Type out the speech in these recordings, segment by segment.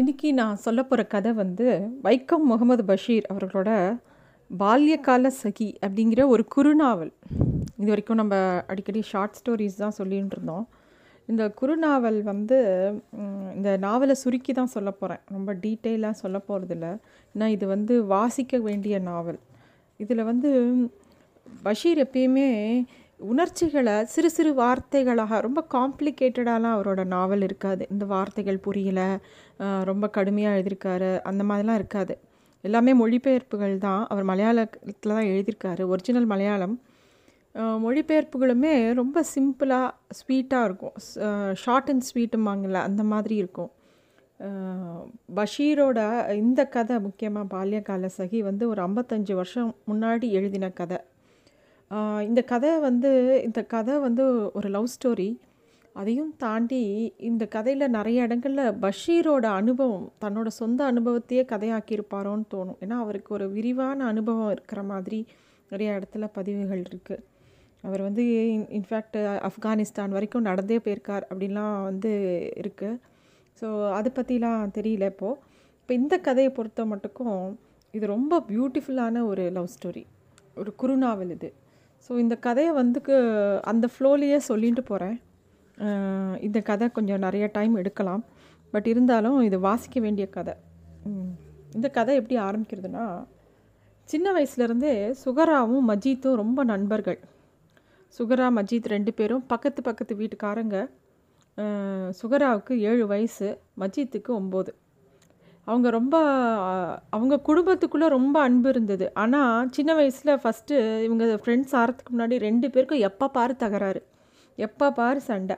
இன்றைக்கி நான் சொல்ல போகிற கதை வந்து வைக்கம் முகமது பஷீர் அவர்களோட பால்யகால சகி அப்படிங்கிற ஒரு குறுநாவல். இது வரைக்கும் நம்ம அடிக்கடி ஷார்ட் ஸ்டோரிஸ் தான் சொல்லிகிட்டு இருந்தோம். இந்த குறுநாவல் வந்து இந்த நாவலை சுருக்கி தான் சொல்ல போகிறேன் ரொம்ப டீட்டெயிலாக சொல்ல போகிறதில்ல ஏன்னா இது வந்து வாசிக்க வேண்டிய நாவல். இதில் வந்து பஷீர் எப்பயுமே உணர்ச்சிகளை சிறு சிறு வார்த்தைகளாக ரொம்ப காம்ப்ளிகேட்டடாலாம் அவரோட நாவல் இருக்காது. இந்த வார்த்தைகள் புரியல ரொம்ப கடுமையாக எழுதியிருக்காரு அந்த மாதிரிலாம் இருக்காது. எல்லாமே மொழிபெயர்ப்புகள் தான். அவர் மலையாளத்தில் தான் எழுதியிருக்காரு. ஒரிஜினல் மலையாளம். மொழிபெயர்ப்புகளுமே ரொம்ப சிம்பிளாக ஸ்வீட்டாக இருக்கும். ஷார்ட் அண்ட் ஸ்வீட்டுமாங்கல்ல அந்த மாதிரி இருக்கும். பஷீரோட இந்த கதை முக்கியமாக பால்யகால சகி வந்து ஒரு ஐம்பத்தஞ்சு வருஷம் முன்னாடி எழுதின கதை. இந்த கதை வந்து இந்த கதை வந்து ஒரு லவ் ஸ்டோரி அதையும் தாண்டி இந்த கதையில் நிறைய இடங்களில் பஷீரோட அனுபவம் தன்னோட சொந்த அனுபவத்தையே கதையாக்கியிருப்பாரோன்னு தோணும். ஏன்னா அவருக்கு ஒரு விரிவான அனுபவம் இருக்கிற மாதிரி நிறைய இடத்துல பதிவுகள் இருக்குது அவர் வந்து இன்ஃபேக்ட் ஆப்கானிஸ்தான் வரைக்கும் நடந்தே போயிருக்கார் அப்படின்லாம் வந்து இருக்குது ஸோ அதை பற்றிலாம் தெரியல இப்போது இப்போ இந்த கதையை பொறுத்த மட்டுக்கும் இது ரொம்ப பியூட்டிஃபுல்லான ஒரு லவ் ஸ்டோரி ஒரு குறுநாவல் இது. ஸோ இந்த கதையை வந்து அந்த ஃப்ளோலேயே சொல்லிட்டு போகிறேன் இந்த கதை கொஞ்சம் நிறைய டைம் எடுக்கலாம். பட் இருந்தாலும் இது வாசிக்க வேண்டிய கதை. இந்த கதை எப்படி ஆரம்பிக்கிறதுனா சின்ன வயசுலேருந்தே சுகராவும் மஜீத்தும் ரொம்ப நண்பர்கள். சுகரா மஜீத் ரெண்டு பேரும் பக்கத்து பக்கத்து வீட்டுக்காரங்க. சுகராவுக்கு ஏழு வயசு மஜீத்துக்கு ஒம்பது. அவங்க ரொம்ப அவங்க குடும்பத்துக்குள்ளே ரொம்ப அன்பு இருந்தது. ஆனால் சின்ன வயசில் ஃபஸ்ட்டு இவங்க ஃப்ரெண்ட்ஸ் ஆகிறதுக்கு முன்னாடி ரெண்டு பேருக்கும் எப்போ பாரு தகராறு. எப்போ பாரு சண்டை.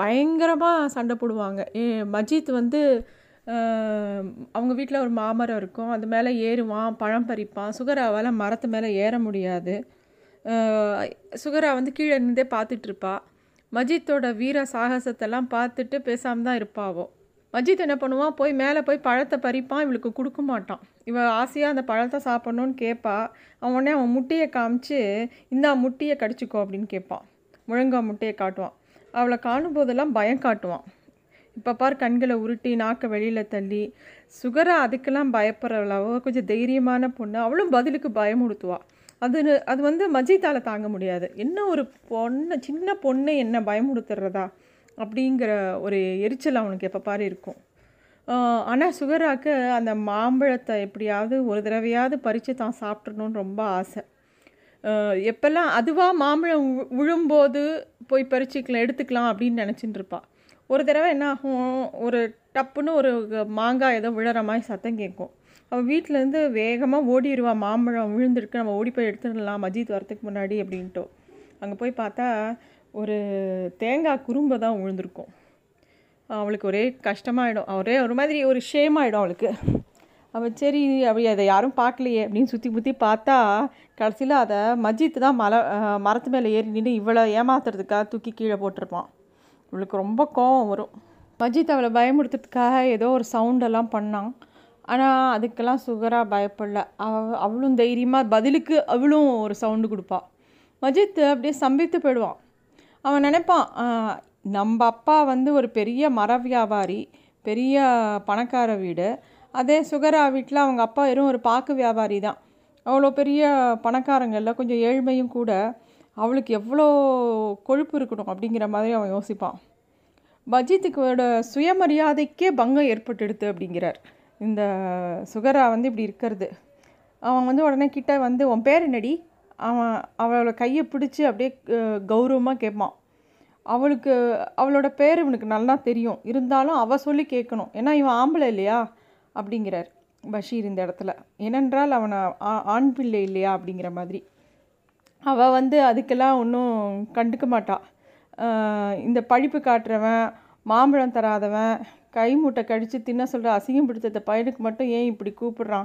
பயங்கரமாக சண்டை போடுவாங்க. மஜித் வந்து அவங்க வீட்டில் ஒரு மாமரம் இருக்கும். அது மேலே ஏறுவான் பழம் பறிப்பான். சுகராவால் மரத்து மேலே ஏற முடியாது. சுகரா வந்து கீழே இருந்தே பார்த்துட்ருப்பா மஜித்தோட வீர சாகசத்தெல்லாம் பார்த்துட்டு பேசாமல் தான் இருப்பாவோ மஜித் என்ன பண்ணுவான்? போய் மேலே போய் பழத்தை பறிப்பான் இவளுக்கு கொடுக்க மாட்டான். இவள் ஆசையாக அந்த பழத்தை சாப்பிட்ணுன்னு கேட்பா அவன் உடனே அவன் முட்டையை காமிச்சு இந்தா முட்டையை கடிச்சிக்கோ அப்படின்னு கேட்பான் முழங்கா முட்டையை காட்டுவான். அவளை காணும் போதெல்லாம் பயம் காட்டுவான். இப்போ பார் கண்களை உருட்டி நாக்கை வெளியில் தள்ளி சுகரா அதுக்கெல்லாம் பயப்படுறவளவோ கொஞ்சம் தைரியமான பொண்ணு. அவளும் பதிலுக்கு பயமுடுத்துவாள் அது அது வந்து மஜித்தால் தாங்க முடியாது. என்ன ஒரு பொண்ணு சின்ன பொண்ணு என்ன பயமுடுத்துறதா அப்படிங்கிற ஒரு எரிச்சல் அவனுக்கு எப்போ பாரு இருக்கும். ஆனால் சுகராக்கு அந்த மாம்பழத்தை எப்படியாவது ஒரு தடவையாவது பறித்து தான் சாப்பிட்றணும்னு ரொம்ப ஆசை. எப்போல்லாம் அதுவாக மாம்பழம் விழும்போது போய் பறிச்சுக்கலாம் எடுத்துக்கலாம் அப்படின்னு நினச்சிட்டு இருப்பாள் ஒரு தடவை என்ன ஆகும் ஒரு டப்புன்னு ஒரு மாங்காய் ஏதோ விழற மாதிரி சத்தம் கேட்கும். அவள் வீட்டிலேருந்து வேகமாக ஓடிடுவா மாம்பழம் விழுந்திருக்கு நம்ம ஓடி போய் எடுத்துடலாம் மஜித் வரத்துக்கு முன்னாடி அப்படின்ட்டு. அங்கே போய் பார்த்தா ஒரு தேங்காய் குறும்பை தான் விழுந்திருக்கும் அவளுக்கு ஒரே கஷ்டமாயிடும். ஒரே ஒரு மாதிரி ஒரு ஷேம் ஆகிடும் அவளுக்கு. அவள் சரி அவள் அதை யாரும் பார்க்கலையே அப்படின்னு சுற்றி முற்றி பார்த்தா கடைசியில் அதை மஜித் தான் மலை மரத்து மேலே ஏறி நின்று இவளை ஏமாத்துறதுக்காக தூக்கி கீழே போட்டிருப்பான். இவளுக்கு ரொம்ப கோவம் வரும். மஜித் அவளை பயமுறுத்துறதுக்காக ஏதோ ஒரு சவுண்டெல்லாம் பண்ணான். ஆனால் அதுக்கெல்லாம் சுகராக பயப்படல. அவ அவளும் தைரியமாக பதிலுக்கு அவளும் ஒரு சவுண்டு கொடுப்பாள் மஜித் அப்படியே சம்பித்து போயிடுவான். அவன் நினைப்பான் நம்ம அப்பா வந்து ஒரு பெரிய மர வியாபாரி பெரிய பணக்கார வீடு. அதே சுகரா வீட்டில் அவங்க அப்பா வெறும் ஒரு பாக்கு வியாபாரி தான். அவ்வளோ பெரிய பணக்காரங்களில் கொஞ்சம் ஏழ்மையும் கூட அவளுக்கு எவ்வளோ கொழுப்பு இருக்கணும் அப்படிங்கிற மாதிரி அவன் யோசிப்பான். பஜித்துக்கோட சுயமரியாதைக்கே பங்கம் ஏற்பட்டுடுது அப்படிங்கிறார். இந்த சுகரா வந்து இப்படி இருக்கிறது. அவன் வந்து உடனே கிட்ட வந்து உன் பேர் என்னடி? அவன் அவளோட கையை பிடிச்சி அப்படியே கௌரவமாக கேட்பான். அவளுக்கு அவளோட பேர் இவனுக்கு நல்லா தெரியும். இருந்தாலும் அவள் சொல்லி கேட்கணும். ஏன்னா இவன் ஆம்பளை இல்லையா? அப்படிங்கிறார் பஷீர் இந்த இடத்துல. ஏனென்றால் அவனை ஆ- ஆண் பிள்ளை இல்லையா? அப்படிங்கிற மாதிரி. அவள் வந்து அதுக்கெல்லாம் ஒன்றும் கண்டுக்க மாட்டாள் இந்த பழிப்பு காட்டுறவன் மாம்பழம் தராதவன் கை மூட்டை கடித்து தின்ன சொல்கிற அசிங்கம் பிடித்த பையனுக்கு மட்டும் ஏன் இப்படி கூப்பிடுறான்?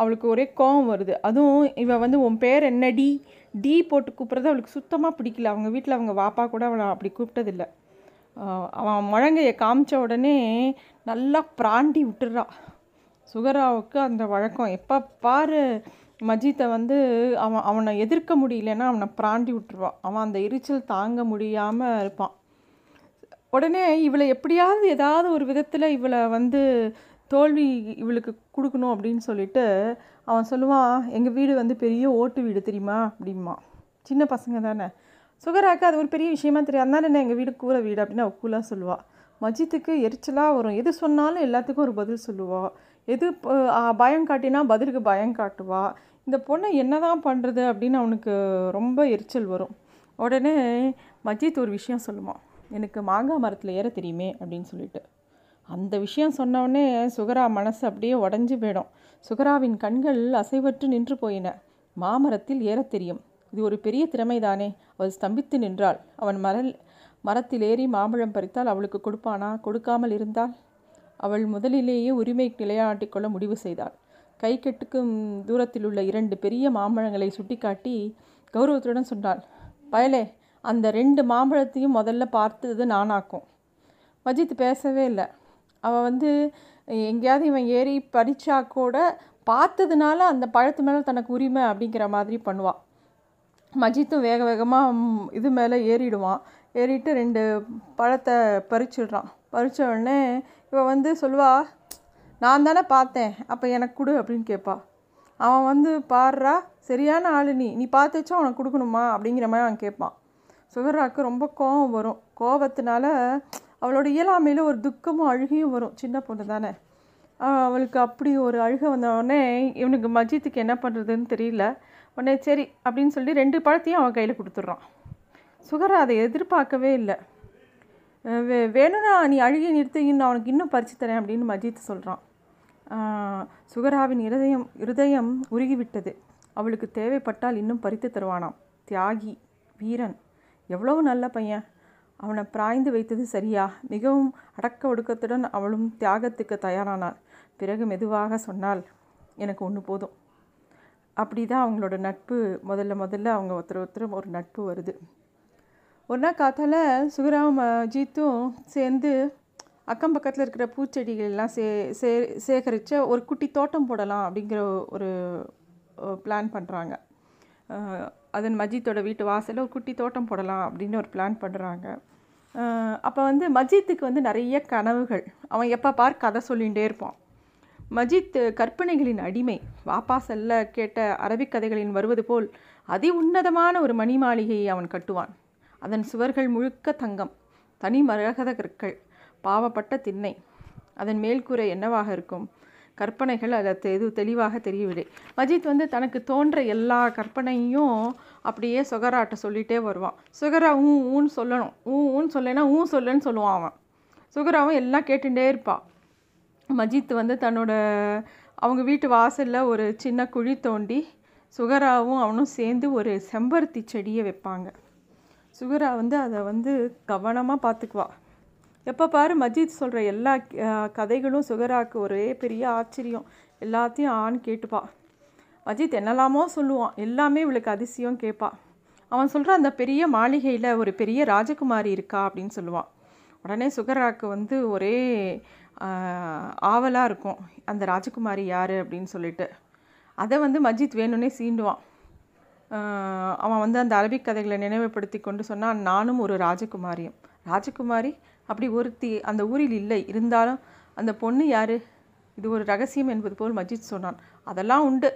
அவளுக்கு ஒரே கோவம் வருது. அதுவும் இவன் வந்து உன் பேர் என்ன டி டி போட்டு கூப்பிட்றது அவளுக்கு சுத்தமாக பிடிக்கல. அவங்க வீட்டில் அவங்க வாப்பா கூட அவளை அப்படி கூப்பிட்டதில்ல. அவன் முழங்கையை காமிச்ச உடனே நல்லா பிராண்டி விட்டுறா. சுகராவுக்கு அந்த வழக்கம். எப்போ பாரு மஜித்தை வந்து அவன் அவனை எதிர்க்க முடியலன்னா அவனை பிராண்டி விட்டுருவான் அவன் அந்த எரிச்சல் தாங்க முடியாமல் இருப்பான். உடனே இவளை எப்படியாவது ஏதாவது ஒரு விதத்தில் இவளை வந்து தோல்வி இவளுக்கு கொடுக்கணும் அப்படின்னு சொல்லிட்டு அவன் சொல்லுவான் எங்கள் வீடு வந்து பெரிய ஓட்டு வீடு தெரியுமா? அப்படிமா சின்ன பசங்க தானே. சுகராக்கு அது ஒரு பெரிய விஷயமா தெரியும் அதனால என்ன எங்கள் வீடு கூரை வீடு? அப்படின்னு அவள் கூலாக சொல்லுவாள் மஜித்துக்கு எரிச்சலாக வரும். எது சொன்னாலும் எல்லாத்துக்கும் ஒரு பதில் சொல்லுவாள் எது பயம் காட்டினா பதிலுக்கு பயம் காட்டுவா. இந்த பொண்ணை என்ன தான் பண்ணுறது அப்படின்னு அவனுக்கு ரொம்ப எரிச்சல் வரும். உடனே மஜித் ஒரு விஷயம் சொல்லுவான் எனக்கு மாங்காய் மரத்தில் ஏற தெரியுமே அப்படின்னு சொல்லிட்டு. அந்த விஷயம் சொன்னவுடனே சுகரா மனசு அப்படியே உடஞ்சி போயிடும். சுகராவின் கண்கள் அசைவற்று நின்று போயின. மாமரத்தில் ஏற தெரியும். இது ஒரு பெரிய திறமைதானே? அவள் ஸ்தம்பித்து நின்றாள். அவன் மரல் மரத்தில் ஏறி மாம்பழம் பறித்தால் அவளுக்கு கொடுப்பானா? கொடுக்காமல் இருந்தால்? அவள் முதலிலேயே உரிமை நிலையாட்டி கொள்ள முடிவு செய்தாள். கை கெட்டுக்கும் தூரத்தில் உள்ள இரண்டு பெரிய மாம்பழங்களை சுட்டிக்காட்டி கௌரவத்துடன் சொன்னாள் பயலே அந்த ரெண்டு மாம்பழத்தையும் முதல்ல பார்த்தது நானாக்கும். மஜித் பேசவே இல்லை. அவள் வந்து எங்கேயாவது இவன் ஏறி பறிச்சா கூட பார்த்ததுனால அந்த பழத்து மேலே தனக்கு உரிமை அப்படிங்கிற மாதிரி பண்ணுவாள் மஜித்தும் வேக வேகமாக இது மேலே ஏறிடுவான். ஏறிட்டு ரெண்டு பழத்தை பறிச்சிடுறான். பறித்த உடனே இவன் வந்து சொல்லுவா நான் தானே பார்த்தேன் அப்போ எனக்கு கொடு அப்படின்னு கேட்பா அவன் வந்து பாடுறா சரியான ஆள் நீ. நீ பார்த்து வச்சா உனக்கு கொடுக்கணுமா? அப்படிங்கிற மாதிரி அவன் கேட்பான் சுகராக்கு ரொம்ப கோபம் வரும். கோபத்தினால அவளோட இயலாமையில் ஒரு துக்கமும் அழுகையும் வரும். சின்ன பொண்ணு தானே. அவளுக்கு அப்படி ஒரு அழுகை வந்தோடனே இவனுக்கு மஜித்துக்கு என்ன பண்ணுறதுன்னு தெரியல. உடனே சரி அப்படின்னு சொல்லி ரெண்டு பழத்தையும் அவன் கையில் கொடுத்துட்றான். சுகரா அதை எதிர்பார்க்கவே இல்லை. வே வேணும்னா நீ அழுகி நிறுத்தி இன்னும் அவனுக்கு இன்னும் பறித்து தரேன் அப்படின்னு மஜித் சொல்கிறான் சுகராவின் இருதயம் இருதயம் உருகிவிட்டது. அவளுக்கு தேவைப்பட்டால் இன்னும் பறித்து தருவானாம். தியாகி வீரன். எவ்வளவு நல்ல பையன். அவனை பிராய்ந்து வைத்தது சரியா? மிகவும் அடக்க ஒடுக்கத்துடன் அவளும் தியாகத்துக்கு தயாரானாள். பிறகு மெதுவாக சொன்னால் எனக்கு ஒன்று போதும். அப்படி தான் அவங்களோட நட்பு முதல்ல முதல்ல அவங்க ஒருத்தர் ஒருத்தர் ஒரு நட்பு வருது. ஒரு நாள் காத்தால் சுகராம் அஜித்தும் சேர்ந்து அக்கம் பக்கத்தில் இருக்கிற பூச்செடிகள் எல்லாம் சே சே சேகரித்த ஒரு குட்டி தோட்டம் போடலாம் அப்படிங்கிற ஒரு பிளான் பண்ணுறாங்க அதன் மஜித்தோட வீட்டு வாசலில் ஒரு குட்டி தோட்டம் போடலாம் அப்படின்னு ஒரு பிளான் பண்ணுறாங்க அப்போ வந்து மஜித்துக்கு வந்து நிறைய கனவுகள். அவன் எப்போ பார் கதை சொல்லிகிட்டே இருப்பான். மஜித் கற்பனைகளின் அடிமை. வாப்பா செல்ல கேட்ட அரபிக் கதைகளின் வருவது போல் அதி உன்னதமான ஒரு மணி மாளிகையை அவன் கட்டுவான். அதன் சுவர்கள் முழுக்க தங்கம். தனி மரகத கற்கள் பாவப்பட்ட திண்ணை. அதன் மேல்கூரை என்னவாக இருக்கும்? கற்பனைகள் அதை இது தெளிவாக தெரியவில்லை. மஜித் வந்து தனக்கு தோன்ற எல்லா கற்பனையும் அப்படியே சுகராட்ட சொல்லிகிட்டே வருவான். சுகரா ஊ ஊன்னு சொல்லணும். ஊ ஊன்னு சொல்லனா ஊ சொல்லுன்னு சொல்லுவான் அவன். சுகராவும் எல்லாம் கேட்டுகிட்டே இருப்பான் மஜித் வந்து தன்னோட அவங்க வீட்டு வாசலில் ஒரு சின்ன குழி தோண்டி சுகராவும் அவனும் சேர்ந்து ஒரு செம்பருத்தி செடியை வைப்பாங்க. சுகரா வந்து அதை வந்து கவனமாக பார்த்துக்குவா. எப்போ பாரு மஜித் சொல்கிற எல்லா கதைகளும் சுகராக்கு ஒரே பெரிய ஆச்சரியம். எல்லாத்தையும் ஆண் கேட்டுப்பா. மஜித் என்னெல்லாமோ சொல்லுவான். எல்லாமே இவளுக்கு அதிசயம் கேட்பா. அவன் சொல்கிற அந்த பெரிய மாளிகையில் ஒரு பெரிய ராஜகுமாரி இருக்கா அப்படின்னு சொல்லுவான். உடனே சுகராக்கு வந்து ஒரே ஆவலாக இருக்கும். அந்த ராஜகுமாரி யார் அப்படின்னு சொல்லிட்டு. அதை வந்து மஜித் வேணும்னே சீண்டுவான். அவன் வந்து அந்த அரபிக் கதைகளை நினைவுபடுத்தி கொண்டு சொன்னான் நானும் ஒரு ராஜகுமாரியும். ராஜகுமாரி அப்படி ஒருத்தி அந்த ஊரில் இல்லை. இருந்தாலும் அந்த பொண்ணு யார்? இது ஒரு ரகசியம் என்பது போல் மஜித் சொன்னான். அதெல்லாம் உண்டு.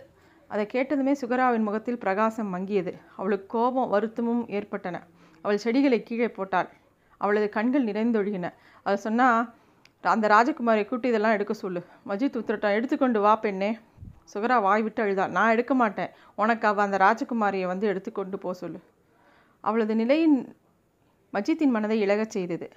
அதை கேட்டதுமே சுகராவின் முகத்தில் பிரகாசம் மங்கியது. அவளுக்கு கோபம் வருத்தமும் ஏற்பட்டன. அவள் செடிகளை கீழே போட்டாள். அவளது கண்கள் நிறைந்தொழுகின. அதை சொன்னால் அந்த ராஜகுமாரியை கூட்டி இதெல்லாம் எடுக்க சொல்லு. மஜித் உத்திரட்டான் எடுத்துக்கொண்டு வா பெண்ணே. சுகரா வாய் விட்டு அழுதாள். நான் எடுக்க மாட்டேன். உனக்கு அவள் அந்த ராஜகுமாரியை வந்து எடுத்துக்கொண்டு போக சொல்லு. அவளது நிலையின் மஜித்தின் மனதை இழகச் செய்தது.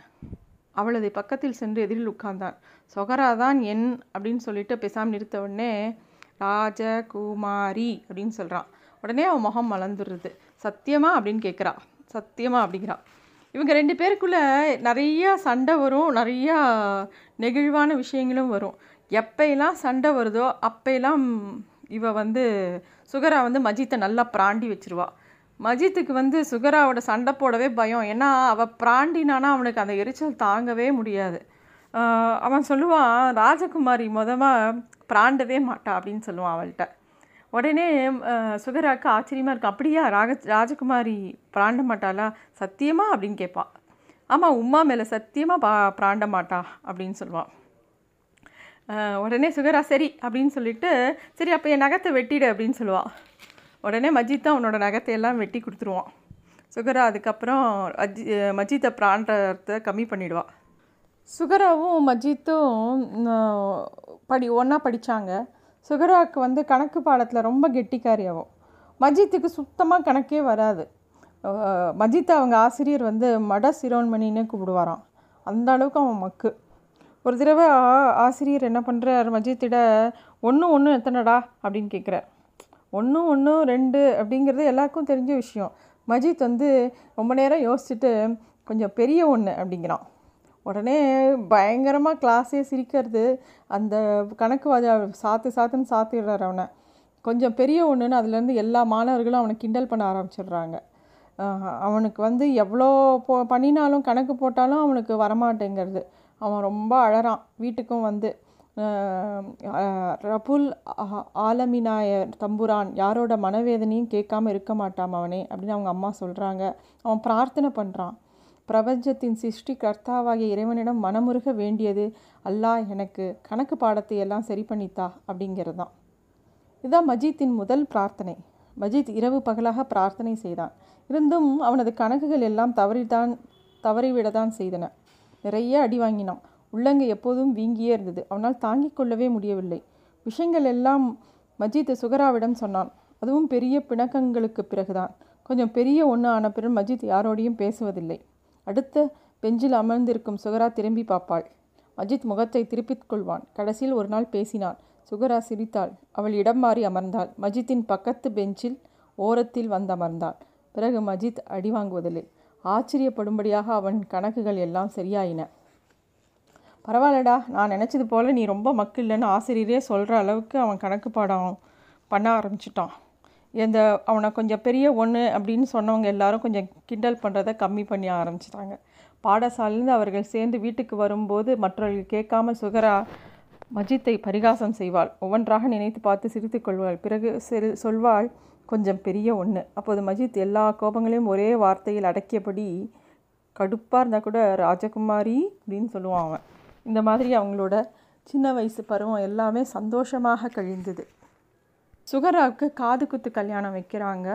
அவளது பக்கத்தில் சென்று எதிரில் உட்கார்ந்தான். சொகராதான் என் அப்படின்னு சொல்லிட்டு பேசாமல் நிறுத்த உடனே ராஜகுமாரி அப்படின்னு சொல்கிறான் உடனே அவன் முகம் மலர்ந்துடுறது சத்தியமா? அப்படின்னு கேட்குறா. சத்தியமா? அப்படிங்கிறா. இவங்க ரெண்டு பேருக்குள்ளே நிறையா சண்டை வரும். நிறையா நெகிழ்வான விஷயங்களும் வரும். எப்பையெல்லாம் சண்டை வருதோ அப்பையெல்லாம் இவ வந்து சுகரா வந்து மஜித்தை நல்லா பிராண்டி வச்சிருவா. மஜித்துக்கு வந்து சுகராவோட சண்டை போடவே பயம். ஏன்னா அவள் பிராண்டினானா அவனுக்கு அந்த எரிச்சல் தாங்கவே முடியாது. அவன் சொல்லுவான் ராஜகுமாரி மொதமாக பிராண்டவே மாட்டா அப்படின்னு சொல்லுவான் அவள்கிட்ட. உடனே சுகராக்கு ஆச்சரியமாக இருக்கும் அப்படியா ராக ராஜகுமாரி பிராண்ட மாட்டாளா? சத்தியமா? அப்படின்னு கேட்பாள் ஆமாம் உமா மேலே சத்தியமாக பா பிராண்ட மாட்டா அப்படின்னு சொல்லுவான். உடனே சுகரா சரி அப்படின்னு சொல்லிட்டு சரி அப்போ என் நகத்தை வெட்டிடு அப்படின்னு சொல்லுவாள் உடனே மஜித் தான் அவனோட நகத்தை எல்லாம் வெட்டி கொடுத்துருவான். சுகரா அதுக்கப்புறம் அஜி மஜித்தை பிராண்டத்தை கம்மி பண்ணிவிடுவான் சுகராவும் மஜித்தும் படி ஒன்றா படித்தாங்க சுகராவுக்கு வந்து கணக்கு பாடத்தில் ரொம்ப கெட்டிக்காரியாகும் மஜித்துக்கு சுத்தமாக கணக்கே வராது. மஜித் அவங்க ஆசிரியர் வந்து மட சிரோன்மணின்னு கூப்பிடுவாராம். அந்த அளவுக்கு அவன் மக்கு. ஒரு தடவை ஆ- ஆசிரியர் என்ன பண்ணுறார் மஜித்திட ஒன்று ஒன்று எத்தனைடா? அப்படின்னு கேட்குறார் ஒன்று ஒன்று ரெண்டு அப்படிங்கிறது எல்லாருக்கும் தெரிஞ்ச விஷயம். மஜித் வந்து ரொம்ப நேரம் யோசிச்சுட்டு கொஞ்சம் பெரிய ஒன்று அப்படிங்கிறான். உடனே பயங்கரமாக கிளாஸே சிரிக்கிறது அந்த கணக்கு வாஜா சாத்து சாத்துன்னு சாத்திடுறார் அவனை. கொஞ்சம் பெரிய ஒன்றுன்னு அதுலேருந்து எல்லா மாணவர்களும் அவனை கிண்டல் பண்ண ஆரம்பிச்சிடுறாங்க. அவனுக்கு வந்து எவ்வளோ போ பண்ணினாலும் கணக்கு போட்டாலும் அவனுக்கு வரமாட்டேங்கிறது. அவன் ரொம்ப அழறான். வீட்டுக்கும் வந்து ரபுல் ஆலமினாய தம்புரான் யாரோட மனவேதனையும் கேட்காம இருக்க மாட்டான் அவனே அப்படின்னு அவங்க அம்மா சொல்கிறாங்க அவன் பிரார்த்தனை பண்ணுறான் பிரபஞ்சத்தின் சிருஷ்டி கர்த்தாவாகிய இறைவனிடம் மனமுருக வேண்டியது அல்லாஹ் எனக்கு கணக்கு பாடத்தை எல்லாம் சரி பண்ணித்தா அப்படிங்கிறது தான் இதுதான் மஜீத்தின் முதல் பிரார்த்தனை. மஜீத் இரவு பகலாக பிரார்த்தனை செய்தான். இருந்தும் அவனது கணக்குகள் எல்லாம் தவறிதான் தவறிவிடத்தான் செய்தன. நிறைய அடி வாங்கினான். உள்ளங்கை எப்போதும் வீங்கியே இருந்தது. அவனால் தாங்கிக் கொள்ளவே முடியவில்லை. விஷயங்கள் எல்லாம் மஜீத் சுகராவிடம் சொன்னான். அதுவும் பெரிய பிணக்கங்களுக்கு பிறகுதான். கொஞ்சம் பெரிய ஒன்று ஆன பிறகு மஜித் யாரோடையும் பேசுவதில்லை. அடுத்த பெஞ்சில் அமர்ந்திருக்கும் சுகரா திரும்பி பார்ப்பாள். மஜித் முகத்தை திருப்பிக் கொள்வான். கடைசியில் ஒரு நாள் பேசினான். சுகரா சிரித்தாள். அவள் இடம் மாறி அமர்ந்தாள். மஜித்தின் பக்கத்து பெஞ்சில் ஓரத்தில் வந்தமர்ந்தாள் பிறகு மஜித் அடி வாங்குவதில்லை. ஆச்சரியப்படும்படியாக அவன் கணக்குகள் எல்லாம் சரியாயின. பரவாயில்லடா நான் நினச்சது போல் நீ ரொம்ப மக்கு இல்லைன்னு ஆசிரியரே சொல்கிற அளவுக்கு அவன் கணக்கு பாடம் பண்ண ஆரம்பிச்சிட்டான். இந்த அவனை கொஞ்சம் பெரிய ஒன்று அப்படின்னு சொன்னவங்க எல்லாரும் கொஞ்சம் கிண்டல் பண்ணுறதை கம்மி பண்ணி ஆரம்பிச்சிட்டாங்க. பாடசாலையிலேருந்து அவர்கள் சேர்ந்து வீட்டுக்கு வரும்போது மற்றவர்கள் கேட்காமல் சுகரா மஜித்தை பரிகாசம் செய்வாள். ஒவ்வொன்றாக நினைத்து பார்த்து சிரித்து கொள்வாள். பிறகு சிறு சொல்வாள் கொஞ்சம் பெரிய ஒன்று அப்போது மஜித் எல்லா கோபங்களையும் ஒரே வார்த்தையில் அடக்கியபடி கடுப்பாக இருந்தால் கூட ராஜகுமாரி அப்படின்னு சொல்லுவான் அவன். இந்த மாதிரி அவங்களோட சின்ன வயசு பருவம் எல்லாமே சந்தோஷமாக கழிந்தது. சுகராவுக்கு காது குத்து கல்யாணம் வைக்கிறாங்க.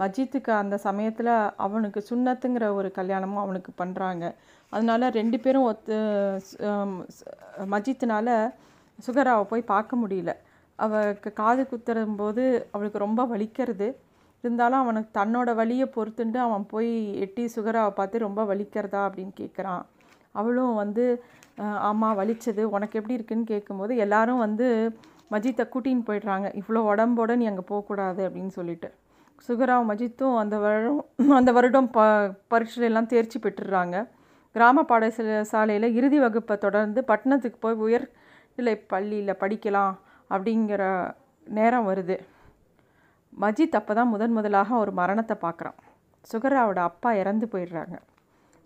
மஜித்துக்கு அந்த சமயத்தில் அவனுக்கு சுண்ணத்துங்கிற ஒரு கல்யாணமும் அவனுக்கு பண்ணுறாங்க அதனால ரெண்டு பேரும் ஒத்து மஜித்தினால சுகராவை போய் பார்க்க முடியல. அவளுக்கு காது குத்துறும்போது அவளுக்கு ரொம்ப வலிக்கிறது. இருந்தாலும் அவனுக்கு தன்னோட வழியை பொறுத்துண்டு அவன் போய் எட்டி சுகராவை பார்த்து ரொம்ப வலிக்கிறதா அப்படின்னு கேட்குறான் அவளும் வந்து ஆமாம் வலிச்சது. உனக்கு எப்படி இருக்குன்னு கேட்கும்போது எல்லாரும் வந்து மஜித்தை கூட்டின்னு போயிடுறாங்க. இவ்வளோ உடம்போட நீ அங்கே போகக்கூடாது அப்படின்னு சொல்லிட்டு. சுகராவ் மஜித்தும் அந்த வருடம் அந்த வருடம் ப பரீட்சையெல்லாம் தேர்ச்சி பெற்றுடுறாங்க கிராம பாடசாலை சாலையில் இறுதி வகுப்பை தொடர்ந்து பட்டணத்துக்கு போய் உயர்நிலை பள்ளியில் படிக்கலாம் அப்படிங்கிற நேரம் வருது. மஜித் அப்போ தான் முதன் முதலாக ஒரு மரணத்தை பார்க்குறான் சுகராவோட அப்பா இறந்து போயிடுறாங்க.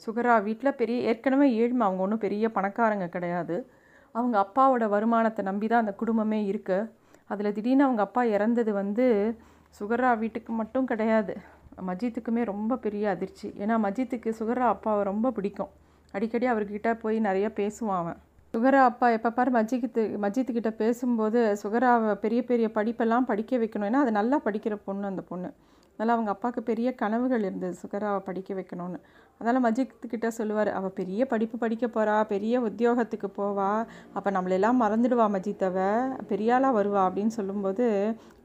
சுகரா வீட்டில் பெரிய ஏற்கனவே ஏழ்மை அவங்க ஒன்றும் பெரிய பணக்காரங்க கிடையாது. அவங்க அப்பாவோட வருமானத்தை நம்பி தான் அந்த குடும்பமே இருக்கு. அதில் திடீர்னு அவங்க அப்பா இறந்தது வந்து சுகரா வீட்டுக்கு மட்டும் கிடையாது. மஜித்துக்குமே ரொம்ப பெரிய அதிர்ச்சி. ஏன்னா மஜித்துக்கு சுகரா அப்பாவை ரொம்ப பிடிக்கும். அடிக்கடி அவர்கிட்ட போய் நிறைய பேசுவான் அவன். சுகரா அப்பா எப்போ பாரு மஜித்து மஜித்துக்கிட்ட பேசும்போது சுகராவை பெரிய பெரிய படிப்பெல்லாம் படிக்க வைக்கணும். ஏன்னா அது நல்லா படிக்கிற பொண்ணு அந்த பொண்ணு. அதனால் அவங்க அப்பாவுக்கு பெரிய கனவுகள் இருந்தது. சுகராவை படிக்க வைக்கணும்னு. அதனால் மஜித்துக்கிட்ட சொல்லுவார் அவள் பெரிய படிப்பு படிக்க போகிறா பெரிய உத்தியோகத்துக்கு போவா. அப்போ நம்மளெல்லாம் மறந்துடுவா மஜித்தவை பெரிய ஆளாக வருவா. அப்படின்னு சொல்லும்போது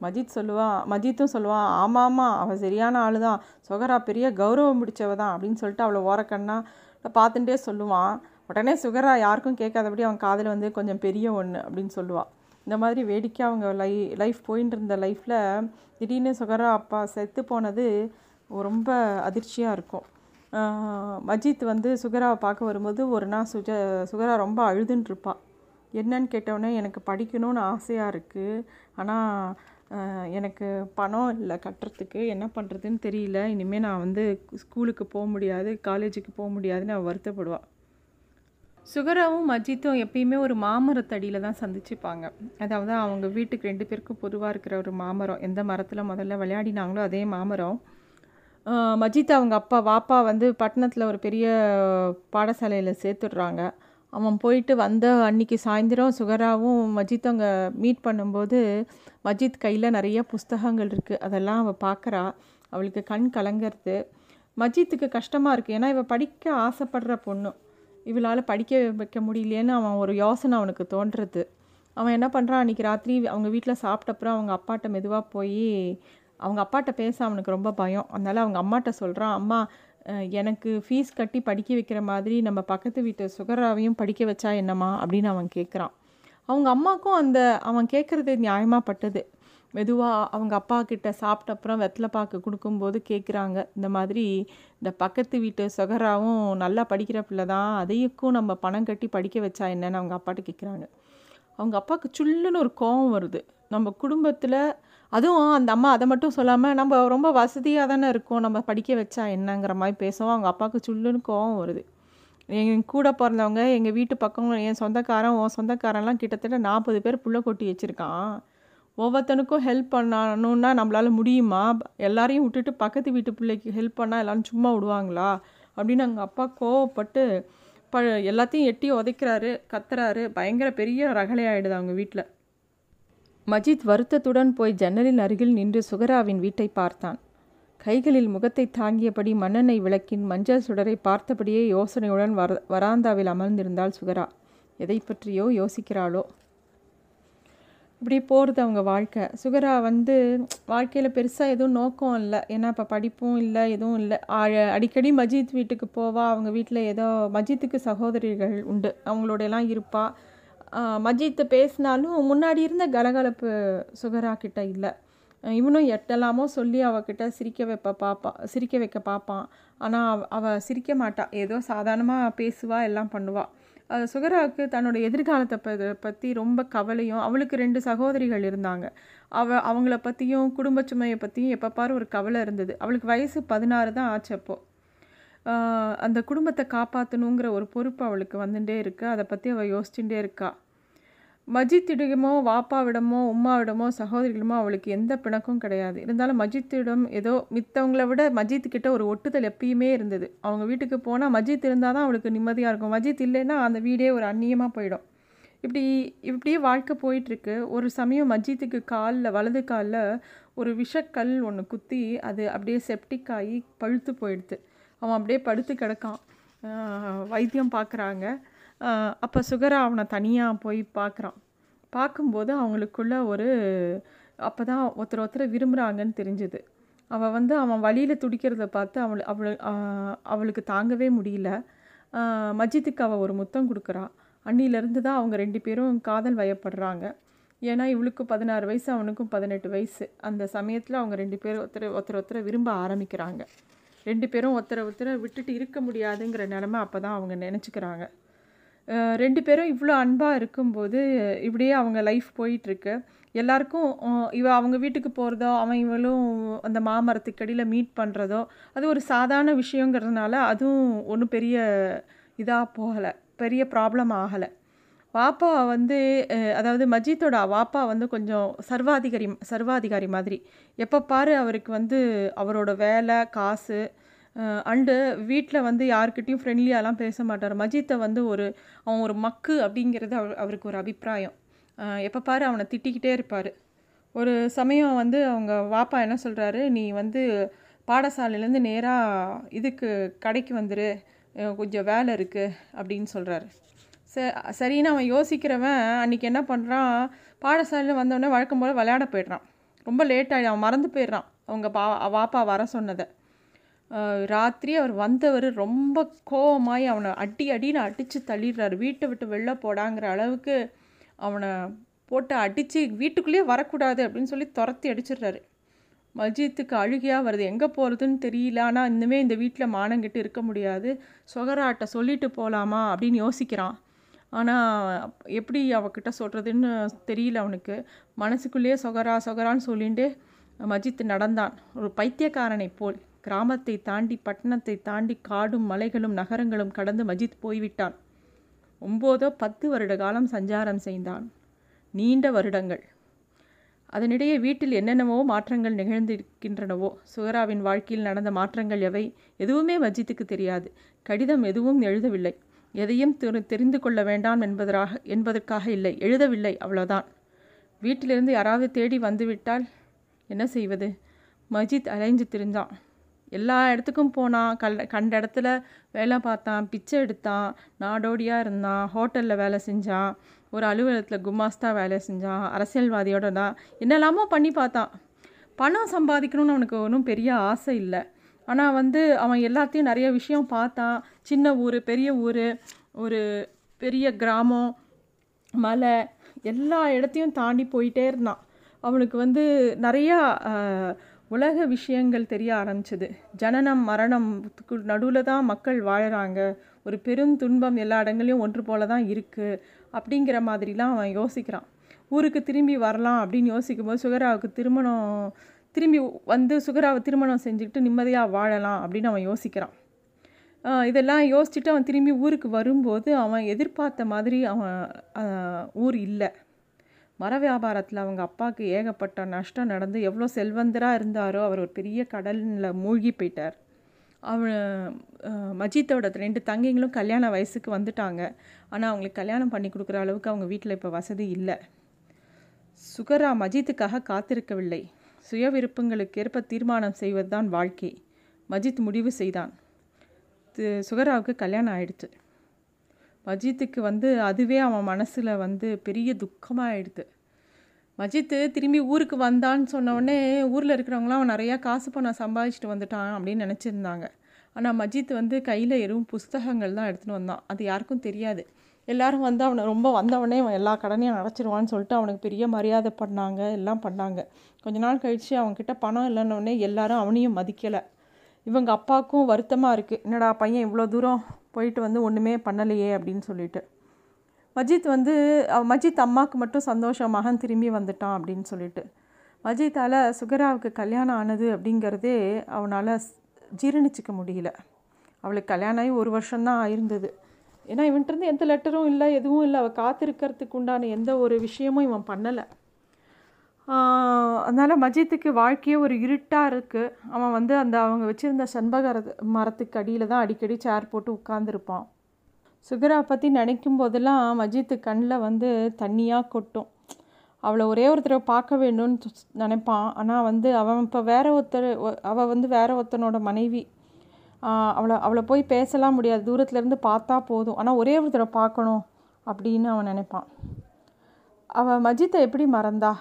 மஜித் சொல்லுவான் மஜித்தும் சொல்லுவான் ஆமாம் ஆமாம் அவள் சரியான ஆள் தான் சுகரா பெரிய கௌரவம் பிடிச்சவ தான். அப்படின்னு சொல்லிட்டு அவளை ஓரக்கண்ணா பார்த்துட்டே சொல்லுவான் உடனே சுகரா யாருக்கும் கேட்காதபடி அவன் காதில் வந்து கொஞ்சம் பெரிய ஒன்று அப்படின்னு சொல்லுவாள் இந்த மாதிரி வேடிக்கை அவங்க லை லைஃப் போயின்னு இருந்த லைஃப்பில் திடீர்னு சுகரா அப்பா செத்து போனது ரொம்ப அதிர்ச்சியாக இருக்கும். மஜித் வந்து சுகராவை பார்க்க வரும்போது ஒரு நாள் சுஜ சுகரா ரொம்ப அழுதுன்னு இருப்பாள் என்னன்னு கேட்டோடனே எனக்கு படிக்கணும்னு ஆசையாக இருக்குது ஆனால் எனக்கு பணம் இல்லை கட்டுறதுக்கு. என்ன பண்ணுறதுன்னு தெரியல. இனிமேல் நான் வந்து ஸ்கூலுக்கு போக முடியாது காலேஜுக்கு போக முடியாதுன்னு அவள் வருத்தப்படுவாள் சுகராவும் அஜித்தும் எப்பயுமே ஒரு மாமரத்தடியில் தான் சந்திச்சுப்பாங்க. அதாவது அவங்க வீட்டுக்கு ரெண்டு பேருக்கும் பொதுவாக இருக்கிற ஒரு மாமரம். எந்த மரத்தில் முதல்ல விளையாடினாங்களோ அதே மாமரம். மஜித் அவங்க அப்பா வாப்பா வந்து பட்டணத்தில் ஒரு பெரிய பாடசாலையில் சேர்த்துடுறாங்க. அவன் போயிட்டு வந்த அன்னைக்கு சாயந்தரம் சுகராவும் மஜித் அங்கே மீட் பண்ணும்போது மஜித் கையில் நிறைய புஸ்தகங்கள் இருக்குது அதெல்லாம் அவள் பார்க்குறா அவளுக்கு கண் கலங்கிறது. மஜித்துக்கு கஷ்டமாக இருக்குது ஏன்னா இவள் படிக்க ஆசைப்படுற பொண்ணு. இவளால் படிக்க வைக்க முடியலையேன்னு அவன் ஒரு யோசனை அவனுக்கு தோன்றுறது அவன் என்ன பண்ணுறான் அன்றைக்கி ராத்திரி அவங்க வீட்டில் சாப்பிட்டப்புறம் அவங்க அப்பாட்ட மெதுவாக போய் அவங்க அப்பாட்ட பேச அவனுக்கு ரொம்ப பயம். அதனால் அவங்க அம்மாட்ட சொல்கிறான் அம்மா எனக்கு ஃபீஸ் கட்டி படிக்க வைக்கிற மாதிரி நம்ம பக்கத்து வீட்டு சுகராவையும் படிக்க வச்சா என்னம்மா? அப்படின்னு அவன் கேட்குறான் அவங்க அம்மாக்கும் அந்த அவன் கேட்குறது நியாயமாக பட்டது. மெதுவாக அவங்க அப்பா கிட்ட சாப்பிட்ட அப்புறம் வெத்தலை பாக்கு கொடுக்கும்போது கேட்குறாங்க இந்த மாதிரி இந்த பக்கத்து வீட்டு சுகராவும் நல்லா படிக்கிற பிள்ளை தான் அதையும் நம்ம பணம் கட்டி படிக்க வச்சா என்னன்னு அவங்க அப்பாட்ட கேட்குறாங்க அவங்க அப்பாவுக்கு சுல்லுன்னு ஒரு கோவம் வருது. நம்ம குடும்பத்தில் அதுவும் அந்த அம்மா அதை மட்டும் சொல்லாமல் நம்ம ரொம்ப வசதியாக தானே இருக்கோம் நம்ம படிக்க வச்சா என்னங்கிற மாதிரி பேசவும் அவங்க அப்பாவுக்கு சுல்லுன்னு கோவம் வருது. என் கூட பிறந்தவங்க எங்கள் வீட்டு பக்கம் என் சொந்தக்காரன் உன் சொந்தக்காரன்லாம் கிட்டத்தட்ட நாற்பது பேர் புள்ள கொட்டி வச்சுருக்கான். ஒவ்வொருத்தனுக்கும் ஹெல்ப் பண்ணணுன்னா நம்மளால் முடியுமா? எல்லாரையும் விட்டுட்டு பக்கத்து வீட்டு பிள்ளைக்கு ஹெல்ப் பண்ணால் எல்லாரும் சும்மா விடுவாங்களா? அப்படின்னு எங்கள் அப்பா கோவப்பட்டு ப எல்லாத்தையும் எட்டி உதைக்கிறாரு கத்துறாரு. பயங்கர பெரிய ரகலை அவங்க வீட்டில் மஜித் வருத்தத்துடன் போய் ஜன்னலின் அருகில் நின்று சுகராவின் வீட்டை பார்த்தான். கைகளில் முகத்தை தாங்கியபடி மண்ணெண்ணெய் விளக்கின் மஞ்சள் சுடரை பார்த்தபடியே யோசனையுடன் வர வராந்தாவில் அமர்ந்திருந்தாள் சுகரா. எதை பற்றியோ யோசிக்கிறாளோ. இப்படி போகிறது அவங்க வாழ்க்கை. சுகரா வந்து வாழ்க்கையில் பெருசாக எதுவும் நோக்கம் இல்லை. ஏன்னா இப்போ படிப்பும் இல்லை எதுவும் இல்லை. அடிக்கடி மஜித் வீட்டுக்கு போவா. அவங்க வீட்டில் ஏதோ மஜித்துக்கு சகோதரிகள் உண்டு. அவங்களோடையெல்லாம் இருப்பாள் மஜித்து பேசினாலும் முன்னாடி இருந்த கலகலப்பு சுகரா கிட்ட இல்லை. இவனும் எட்டலாமோ சொல்லி அவகிட்ட சிரிக்க வைப்ப பார்ப்பா சிரிக்க வைக்க பார்ப்பான் ஆனால் அவ சிரிக்க மாட்டாள் ஏதோ சாதாரணமாக பேசுவா எல்லாம் பண்ணுவாள் சுகராவுக்கு தன்னோட எதிர்காலத்தை ப பற்றி ரொம்ப கவலையும் அவளுக்கு ரெண்டு சகோதரிகள் இருந்தாங்க. அவ அவங்கள பற்றியும் குடும்ப சுமையை பற்றியும் எப்போ பாரு ஒரு கவலை இருந்தது. அவளுக்கு வயசு பதினாறு தான் ஆச்சு அப்போது அந்த குடும்பத்தை காப்பாற்றணுங்கிற ஒரு பொறுப்பு அவளுக்கு வந்துட்டே இருக்குது அதை பற்றி அவள் யோசிச்சுட்டே இருக்கா. மஜித்திடமோ வாப்பாவிடமோ உம்மாவிடமோ சகோதரிகளுமோ அவளுக்கு எந்த பிணக்கும் கிடையாது. இருந்தாலும் மஜித்திடம் ஏதோ மித்தவங்கள விட மஜித்துக்கிட்ட ஒரு ஒட்டுதல் எப்பயுமே இருந்தது. அவங்க வீட்டுக்கு போனால் மஜித் இருந்தால் தான் அவளுக்கு நிம்மதியாக இருக்கும். மஜித் இல்லைன்னா அந்த வீடே ஒரு அந்நியமாக போயிடும். இப்படி இப்படியே வாழ்க்கை போயிட்டுருக்கு. ஒரு சமயம் மஜித்துக்கு காலில் வலது காலில் ஒரு விஷக்கல் ஒன்று குத்தி அது அப்படியே செப்டிக் ஆகி பழுத்து போயிடுது. அவன் அப்படியே படுத்து கிடக்கான். வைத்தியம் பார்க்குறாங்க அப்போ சுகரா அவனை தனியாக போய் பார்க்குறான் பார்க்கும்போது அவங்களுக்குள்ள ஒரு அப்போ தான் ஒருத்தர் ஒருத்தர் விரும்புகிறாங்கன்னு தெரிஞ்சுது. அவள் வந்து அவன் வழியில் துடிக்கிறத பார்த்து அவள் அவள் அவளுக்கு தாங்கவே முடியல. மஜித்துக்கு அவள் ஒரு முத்தம் கொடுக்குறா. அன்னிலேருந்து தான் அவங்க ரெண்டு பேரும் காதல் வயப்படுறாங்க. ஏன்னா இவளுக்கு பதினாறு வயசு அவனுக்கும் பதினெட்டு வயசு. அந்த சமயத்தில் அவங்க ரெண்டு பேரும் ஒருத்தர் ஒருத்தர் ஒருத்தரை விரும்ப ஆரம்பிக்கிறாங்க. ரெண்டு பேரும் ஒருத்தரை ஒருத்தரை விட்டுட்டு இருக்க முடியாதுங்கிற நிலமை அப்போ தான் அவங்க நினச்சிக்கிறாங்க. ரெண்டு பேரும் இவ்வளோ அன்பாக இருக்கும்போது இப்படியே அவங்க லைஃப் போயிட்டுருக்கு. எல்லாருக்கும் இவ அவங்க வீட்டுக்கு போகிறதோ அவன் இவளும் அந்த மாமரத்துக்கடியில் மீட் பண்ணுறதோ அது ஒரு சாதாரண விஷயங்கிறதுனால அதுவும் ஒன்றும் பெரிய இதாக போகலை. பெரிய ப்ராப்ளம் ஆகலை. வாப்பா வந்து அதாவது மஜித்தோட வாப்பா வந்து கொஞ்சம் சர்வாதிகாரி சர்வாதிகாரி மாதிரி. எப்போ பாரு அவருக்கு வந்து அவரோட வேலை காசு அண்டு வீட்டில் வந்து யாருக்கிட்டேயும் ஃப்ரெண்ட்லியாலாம் பேச மாட்டார். மஜித்தை வந்து ஒரு அவன் ஒரு மக்கு அப்படிங்கிறது அவர் அவருக்கு ஒரு அபிப்பிராயம். எப்போ பாரு அவனை திட்டிக்கிட்டே இருப்பார். ஒரு சமயம் வந்து அவங்க வாப்பா என்ன சொல்கிறாரு நீ வந்து பாடசாலையிலேருந்து நேராக இதுக்கு கடைக்கு வந்துரு. கொஞ்சம் வேலை இருக்குது அப்படின்னு சொல்கிறாரு ச சரின்னு அவன் யோசிக்கிறவன் அன்றைக்கி என்ன பண்ணுறான் பாடசாலையில் வந்தவொடனே வழக்கம் போல் விளையாட போயிடுறான். ரொம்ப லேட் ஆகிடும் அவன் மறந்து போயிடுறான். அவங்க பா வாப்பா வர சொன்னதை. ராத்திரி அவர் வந்தவர் ரொம்ப கோவமாயி அவனை அடி அடின்னு அடித்து தள்ளிடுறாரு. வீட்டை விட்டு வெளில போடாங்கிற அளவுக்கு அவனை போட்டு அடித்து வீட்டுக்குள்ளேயே வரக்கூடாது அப்படின்னு சொல்லி துரத்தி அடிச்சிடுறாரு. மஜித்துக்கு அழுகையாக வருது. எங்கே போகிறதுன்னு தெரியல. ஆனால் இன்னுமே இந்த வீட்டில் மானங்கிட்டு இருக்க முடியாது. சொகராட்ட சொல்லிட்டு போகலாமா அப்படின்னு யோசிக்கிறான். ஆனால் எப்படி அவகிட்ட சொல்கிறதுன்னு தெரியல அவனுக்கு. மனசுக்குள்ளேயே சொகரா சொகரான்னு சொல்லிட்டு மஜித் நடந்தான். ஒரு பைத்தியக்காரனை போல். கிராமத்தை தாண்டி பட்டணத்தை தாண்டி காடும் மலைகளும் நகரங்களும் கடந்து மஜித் போய்விட்டான். ஒம்போதோ பத்து வருட காலம் சஞ்சாரம் செய்தான். நீண்ட வருடங்கள். அதனிடையே வீட்டில் என்னென்னவோ மாற்றங்கள் நிகழ்ந்திருக்கின்றனவோ சுகராவின் வாழ்க்கையில் நடந்த மாற்றங்கள் எவை எதுவுமே மஜித்துக்கு தெரியாது. கடிதம் எதுவும் எழுதவில்லை. எதையும் தெரிந்து கொள்ள வேண்டாம் என்பதற்காக என்பதற்காக இல்லை. எழுதவில்லை அவ்வளோதான் வீட்டிலிருந்து யாராவது தேடி வந்துவிட்டால் என்ன செய்வது? மஜித் அலைஞ்சு திரிஞ்சான் எல்லா இடத்துக்கும் போனான் கல் கண்ட இடத்துல வேலை பார்த்தான் பிச்சை எடுத்தான் நாடோடியாக இருந்தான் ஹோட்டலில் வேலை செஞ்சான் ஒரு அலுவலகத்தில் குமாஸ்தா வேலை செஞ்சான் அரசியல்வாதியோட தான். என்னெல்லாமோ பண்ணி பார்த்தான். பணம் சம்பாதிக்கணும்னு அவனுக்கு ஒன்றும் பெரிய ஆசை இல்லை. ஆனால் வந்து அவன் எல்லாத்தையும் நிறைய விஷயம் பார்த்தான். சின்ன ஊர் பெரிய ஊர் ஒரு பெரிய கிராமம் மலை எல்லா இடத்தையும் தாண்டி போயிட்டே இருந்தான். அவனுக்கு வந்து நிறையா உலக விஷயங்கள் தெரிய ஆரம்பிச்சது. ஜனனம் மரணம்க்கு நடுவில் தான் மக்கள் வாழறாங்க. ஒரு பெரும் துன்பம் எல்லா இடங்களையும் ஒன்று போல தான் இருக்குது அப்படிங்கிற மாதிரிலாம் அவன் யோசிக்கிறான். ஊருக்கு திரும்பி வரலாம் அப்படின்னு யோசிக்கும் போது சுகராவுக்கு திருமணம் திரும்பி வந்து சுகராவை திருமணம் செஞ்சுக்கிட்டு நிம்மதியாக வாழலாம் அப்படின்னு அவன் யோசிக்கிறான். இதெல்லாம் யோசிச்சுட்டு அவன் திரும்பி ஊருக்கு வரும்போது அவன் எதிர்பார்த்த மாதிரி அவன் ஊர் இல்லை. மர வியாபாரத்தில் அவங்க அப்பாவுக்கு ஏகப்பட்ட நஷ்டம் நடந்து எவ்வளோ செல்வந்தராக இருந்தாரோ அவர் ஒரு பெரிய கடலில் மூழ்கி போயிட்டார். அவ மஜித்தோட ரெண்டு தங்கைங்களும் கல்யாண வயசுக்கு வந்துட்டாங்க. ஆனால் அவங்களுக்கு கல்யாணம் பண்ணி கொடுக்குற அளவுக்கு அவங்க வீட்டில் இப்போ வசதி இல்லை. சுகரா மஜித்துக்காக காத்திருக்கவில்லை. சுய விருப்பங்களுக்கேற்ப தீர்மானம் செய்வது தான் வாழ்க்கை. மஜித் முடிவு செய்தான். சுகராவுக்கு கல்யாணம் ஆயிடுச்சு. மஜித்துக்கு வந்து அதுவே அவன் மனசில் வந்து பெரிய துக்கமாக ஆயிடுது மஜித்து திரும்பி ஊருக்கு வந்தான்னு சொன்னோடனே ஊரில் இருக்கிறவங்களாம் அவன் நிறையா காசு பணம் சம்பாதிச்சுட்டு வந்துட்டான் அப்படின்னு நினச்சிருந்தாங்க. ஆனால் மஜித் வந்து கையில் எதுவும் புஸ்தகங்கள் தான் எடுத்துகிட்டு வந்தான். அது யாருக்கும் தெரியாது. எல்லோரும் வந்து அவனை ரொம்ப வந்தவொடனே அவன் எல்லா கடனையும் அடைச்சிருவான்னு சொல்லிட்டு அவனுக்கு பெரிய மரியாதை பண்ணாங்க எல்லாம் பண்ணாங்க. கொஞ்ச நாள் கழித்து அவன்கிட்ட பணம் இல்லைன்னொடனே எல்லாரும் அவனையும் மதிக்கலை. இவங்க அப்பாவுக்கும் வருத்தமாக இருக்குது என்னடா பையன் இவ்வளோ தூரம் போயிட்டு வந்து ஒன்றுமே பண்ணலையே அப்படின்னு சொல்லிட்டு. மஜித் வந்து மஜித் அம்மாவுக்கு மட்டும் சந்தோஷம் மகன் திரும்பி வந்துட்டான் அப்படின்னு சொல்லிட்டு. மஜித்தால் சுகராவுக்கு கல்யாணம் ஆனது அப்படிங்கிறதே அவனால் ஜீரணிச்சிக்க முடியல. அவளுக்கு கல்யாணம் ஆகி ஒரு வருஷம்தான் ஆயிருந்தது. ஏன்னா இவன்ட்டு எந்த லெட்டரும் இல்லை எதுவும் இல்லை. அவள் காத்திருக்கிறதுக்கு உண்டான எந்த ஒரு விஷயமும் இவன் பண்ணலை. அதனால் மஜித்துக்கு வாழ்க்கையே ஒரு இருட்டாக இருக்குது அவன் வந்து அந்த அவங்க வச்சுருந்த சண்பகர மரத்துக்கு அடியில் தான் அடிக்கடி சேர் போட்டு உட்காந்துருப்பான் சுகரா பற்றி நினைக்கும் போதெல்லாம் மஜித்து கண்ணில் வந்து தண்ணியாக கொட்டும். அவளை ஒரே ஒருத்தரை பார்க்க வேணும்னு நினைப்பான். ஆனால் வந்து அவன் இப்போ வேற ஒருத்தர் அவள் வந்து வேற ஒருத்தனோட மனைவி. அவளை அவளை போய் பேசலாம் முடியாது. தூரத்துலேருந்து பார்த்தா போதும். ஆனால் ஒரே ஒருத்தரை பார்க்கணும் அப்படின்னு அவன் நினைப்பான். அவள் மஜித்தை எப்படி மறந்தா?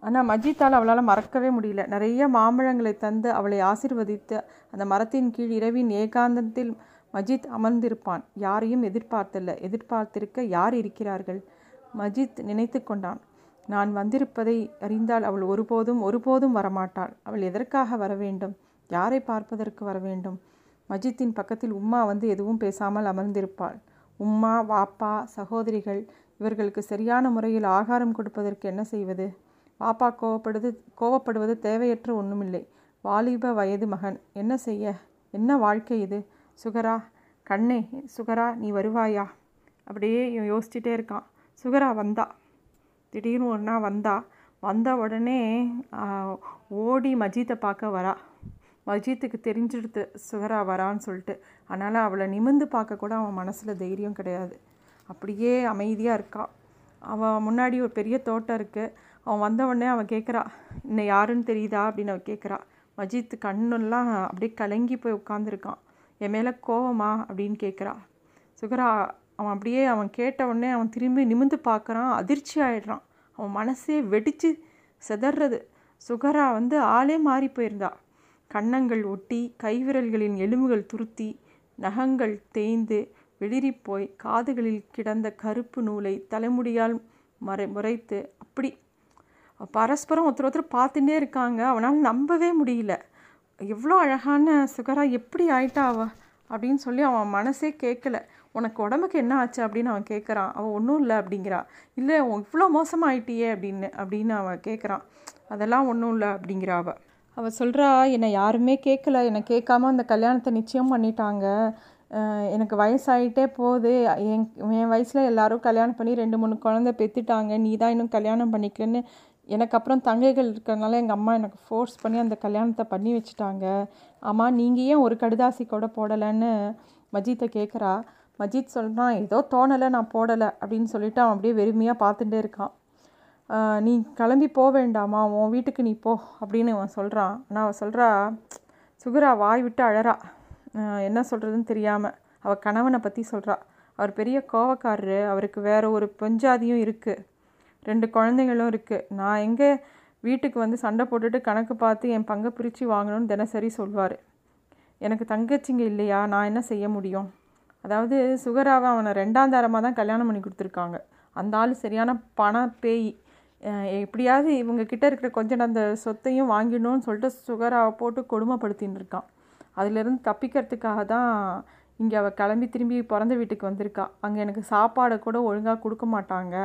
ஆனால் மஜித்தால் அவளால் மறக்கவே முடியல. நிறைய மாம்பழங்களை தந்து அவளை ஆசிர்வதித்து அந்த மரத்தின் கீழ் இரவின் ஏகாந்தத்தில் மஜித் அமர்ந்திருப்பான். யாரையும் எதிர்பார்த்தல்ல. எதிர்பார்த்திருக்க யார் இருக்கிறார்கள்? மஜித் நினைத்து கொண்டான். நான் வந்திருப்பதை அறிந்தால் அவள் ஒருபோதும் ஒருபோதும் வரமாட்டாள். அவள் எதற்காக வர வேண்டும்? யாரை பார்ப்பதற்கு வர வேண்டும்? மஜித்தின் பக்கத்தில் உம்மா வந்து எதுவும் பேசாமல் அமர்ந்திருப்பாள். உம்மா வாப்பா சகோதரிகள் இவர்களுக்கு சரியான முறையில் ஆகாரம் கொடுப்பதற்கு என்ன செய்வது? பாப்பா கோவப்படுது கோவப்படுவது தேவையற்ற ஒன்றுமில்லை வாலிப வயது மகன். என்ன செய்ய? என்ன வாழ்க்கை இது? சுகரா? கண்ணே சுகரா நீ வருவாயா? அப்படியே யோசிச்சுட்டே இருக்கான். சுகரா வந்தா. திடீர்னு ஒன்றா வந்தா. வந்த உடனே ஓடி மஜீத்தை பார்க்க வரா. மஜீத்துக்கு தெரிஞ்சிடுது சுகரா வரான்னு சொல்லிட்டு. அதனால் அவளை நிமிந்து பார்க்க கூட அவன் மனசில் தைரியம் கிடையாது. அப்படியே அமைதியாக இருக்கா. அவன் முன்னாடி ஒரு பெரிய தோட்டம் இருக்குது அவன் வந்தவொடனே அவன் கேட்குறா இன்னை யாருன்னு தெரியுதா? அப்படின்னு அவன் கேட்குறா. மஜித் கண்ணெல்லாம் அப்படியே கலங்கி போய் உட்காந்துருக்கான் என் மேலே கோவமா? அப்படின்னு கேட்குறா. சுகரா அவன் அப்படியே அவன் கேட்ட உடனே அவன் திரும்பி நிமிந்து பார்க்குறான். அதிர்ச்சி ஆகிடுறான் அவன் மனசே வெடித்து செதறது. சுகரா வந்து ஆளே மாறி போயிருந்தா. கன்னங்கள் ஒட்டி கைவிரல்களின் எலும்புகள் துருத்தி நகங்கள் தேய்ந்து வெளிரிப்போய் காதுகளில் கிடந்த கருப்பு நூலை தலைமுடியால் மறை முறைத்து அப்படி பரஸ்பரம் ஒருத்தர் ஒருத்தர் பார்த்துட்டே இருக்காங்க. அவனால் நம்பவே முடியல. எவ்வளோ அழகான சுகரா எப்படி ஆயிட்டா அவ? அப்படின்னு சொல்லி அவன் மனசே கேட்கல. உனக்கு உடம்புக்கு என்ன ஆச்சு அப்படின்னு அவன் கேட்குறான். அவன் ஒன்றும் இல்லை அப்படிங்கிறா. இல்லை இவ்வளோ மோசமாயிட்டியே அப்படின்னு அப்படின்னு அவன் கேட்குறான். அதெல்லாம் ஒன்றும் இல்லை அப்படிங்கிறா அவள் அவள் சொல்கிறா என்னை யாருமே கேட்கல. என்னை கேட்காம அந்த கல்யாணத்தை நிச்சயம் பண்ணிட்டாங்க. எனக்கு வயசாகிட்டே போகுது. என் என் வயசில் எல்லோரும் கல்யாணம் பண்ணி ரெண்டு மூணு குழந்த பெற்றுட்டாங்க நீ தான் இன்னும் கல்யாணம் பண்ணிக்கலன்னு எனக்கு அப்புறம் தங்கைகள் இருக்கிறதுனால எங்கள் அம்மா எனக்கு ஃபோர்ஸ் பண்ணி அந்த கல்யாணத்தை பண்ணி வச்சுட்டாங்க. அம்மா நீங்கள் ஏன் ஒரு கடுதாசி கூட போடலைன்னு மஜித்தை கேட்குறா மஜித் சொல்கிறான் ஏதோ தோணலை நான் போடலை அப்படின்னு சொல்லிட்டு அவன் அப்படியே வெறுமையாக பார்த்துட்டே இருக்கான். நீ கிளம்பி போக வேண்டாமா உன் வீட்டுக்கு நீ போ அப்படின்னு அவன் சொல்கிறான் ஆனால் அவன் சொல்கிறா சுகுரா வாய் விட்டு அழறா. என்ன சொல்கிறதுன்னு தெரியாமல் அவள் கணவனை பற்றி சொல்கிறா அவர் பெரிய கோவக்காரரு அவருக்கு வேறு ஒரு பெஞ்சாதியும் இருக்குது ரெண்டு குழந்தைங்களும் இருக்குது நான் எங்கே வீட்டுக்கு வந்து சண்டை போட்டுட்டு கணக்கு பார்த்து என் பங்கை பிரித்து வாங்கணும்னு தினசரி சொல்வார். எனக்கு தங்கச்சிங்க இல்லையா? நான் என்ன செய்ய முடியும்? அதாவது சுகராவை அவனை ரெண்டாம் தரமாக தான் கல்யாணம் பண்ணி கொடுத்துருக்காங்க. அந்த ஆள் சரியான பண பேய். எப்படியாவது இவங்க கிட்ட இருக்கிற கொஞ்சம் அந்த சொத்தையும் வாங்கிடணும்னு சொல்லிட்டு சுகராவை போட்டு கொடுமைப்படுத்தின்னு இருக்கான். அதிலிருந்து தப்பிக்கிறதுக்காக தான் இங்கே அவள் கிளம்பி திரும்பி பிறந்த வீட்டுக்கு வந்திருக்கா. அங்கே எனக்கு சாப்பாடை கூட ஒழுங்காக கொடுக்க மாட்டாங்க.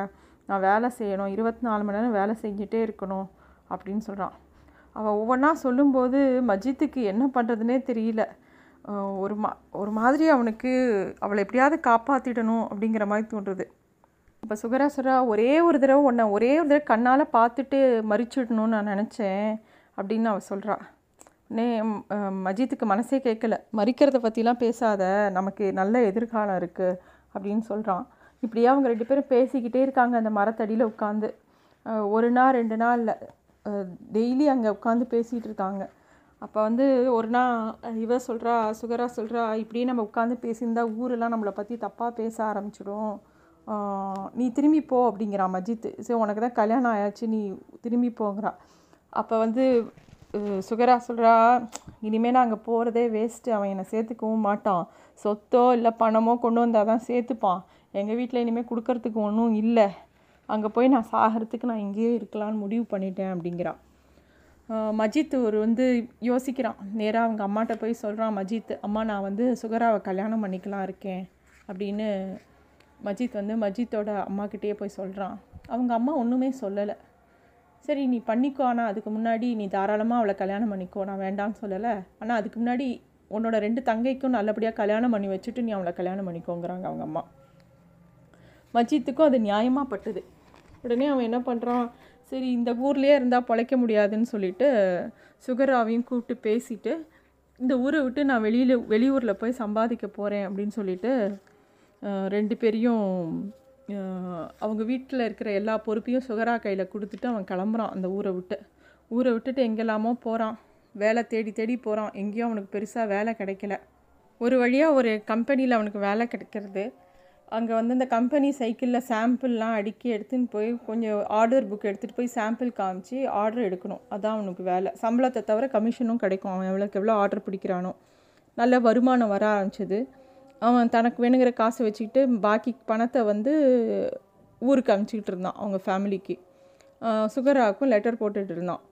நான் வேலை செய்யணும் இருபத்தி நாலு மணி நேரம் வேலை செஞ்சுட்டே இருக்கணும் அப்படின்னு சொல்கிறான் அவள் ஒவ்வொன்றா சொல்லும்போது மஜித்துக்கு என்ன பண்ணுறதுனே தெரியல. ஒரு மா ஒரு மாதிரி அவனுக்கு அவளை எப்படியாவது காப்பாற்றிடணும் அப்படிங்கிற மாதிரி தோன்றுது. இப்போ சுகரா சுகரா ஒரே ஒரு தடவை உன்னை ஒரே ஒரு தடவை கண்ணால் பார்த்துட்டு மறிச்சிடணும்னு நான் நினச்சேன் அப்படின்னு அவள் சொல்கிறா நே மஜித்துக்கு மனசே கேட்கல. மறிக்கிறத பற்றிலாம் பேசாத. நமக்கு நல்ல எதிர்காலம் இருக்குது அப்படின்னு சொல்கிறான் இப்படியே அவங்க ரெண்டு பேரும் பேசிக்கிட்டே இருக்காங்க அந்த மரத்தடியில் உட்காந்து ஒரு நாள் ரெண்டு நாள் இல்லை டெய்லி அங்கே உட்காந்து பேசிகிட்டு இருக்காங்க. அப்போ வந்து ஒரு நாள் இவ சொல்கிறா சுகரா சொல்கிறா இப்படியே நம்ம உட்காந்து பேசியிருந்தா ஊரெல்லாம் நம்மளை பற்றி தப்பாக பேச ஆரம்பிச்சிடும். நீ திரும்பி போ அப்படிங்கிறா மஜித். சரி உனக்கு தான் கல்யாணம் ஆயாச்சு நீ திரும்பி போங்கிறா. அப்போ வந்து சுகரா சொல்கிறா இனிமேல் நான் அங்கே போகிறதே வேஸ்ட்டு அவன் என்னை சேர்த்துக்கவும் மாட்டான். சொத்தோ இல்லை பணமோ கொண்டு வந்தால் தான் சேர்த்துப்பான். எங்கள் வீட்டில் இனிமேல் கொடுக்கறதுக்கு ஒன்றும் இல்லை. அங்கே போய் நான் சாகிறதுக்கு நான் இங்கேயே இருக்கலாம்னு முடிவு பண்ணிட்டேன் அப்படிங்கிறான் மஜித் ஒரு வந்து யோசிக்கிறான். நேராக அவங்க அம்மாட்ட போய் சொல்கிறான் மஜித் அம்மா நான் வந்து சுகராவை கல்யாணம் பண்ணிக்கலாம் இருக்கேன். அப்படின்னு மஜித் வந்து மஜித்தோட அம்மாக்கிட்டேயே போய் சொல்கிறான் அவங்க அம்மா ஒன்றுமே சொல்லலை. சரி நீ பண்ணிக்கோ. ஆனால் அதுக்கு முன்னாடி நீ தாராளமாக அவளை கல்யாணம் பண்ணிக்கோ. நான் வேண்டாம்னு சொல்லலை. ஆனால் அதுக்கு முன்னாடி உன்னோட ரெண்டு தங்கைக்கும் நல்லபடியாக கல்யாணம் பண்ணி வச்சுட்டு நீ அவளை கல்யாணம் பண்ணிக்கோங்கிறாங்க அவங்க அம்மா. மஜித்துக்கும் அது நியாயமாக பட்டுது உடனே அவன் என்ன பண்ணுறான் சரி இந்த ஊர்லேயே இருந்தால் பழைக்க முடியாதுன்னு சொல்லிட்டு சுகராவையும் கூப்பிட்டு பேசிட்டு இந்த ஊரை விட்டு நான் வெளியில் வெளியூரில் போய் சம்பாதிக்க போகிறேன் அப்படின்னு சொல்லிட்டு ரெண்டு பேரையும் அவங்க வீட்டில் இருக்கிற எல்லா பொறுப்பையும் சுகரா கையில் கொடுத்துட்டு அவன் கிளம்புறான் அந்த ஊரை விட்டு. ஊரை விட்டுட்டு எங்கெல்லாமோ போகிறான் வேலை தேடி தேடி போகிறான் எங்கேயும் அவனுக்கு பெருசாக வேலை கிடைக்கல. ஒரு வழியாக ஒரு கம்பெனியில் அவனுக்கு வேலை கிடைக்கிறது. அங்கே வந்து இந்த கம்பெனி சைக்கிளில் சாம்பிள்லாம் அடுக்கி எடுத்துன்னு போய் கொஞ்சம் ஆர்டர் புக் எடுத்துகிட்டு போய் சாம்பிள் காமிச்சு ஆர்டர் எடுக்கணும். அதான் அவனுக்கு வேலை. சம்பளத்தை தவிர கமிஷனும் கிடைக்கும். அவன் எவ்வளோக்கு எவ்வளோ ஆர்டர் பிடிக்கிறானோ. நல்ல வருமானம் வர ஆரம்பிச்சது. அவன் தனக்கு வேணுங்கிற காசை வச்சுக்கிட்டு பாக்கி பணத்தை வந்து ஊருக்கு அனுப்பிச்சிக்கிட்டு இருந்தான் அவங்க ஃபேமிலிக்கு சுகராக்கும் லெட்டர் போட்டுட்டு இருந்தான்.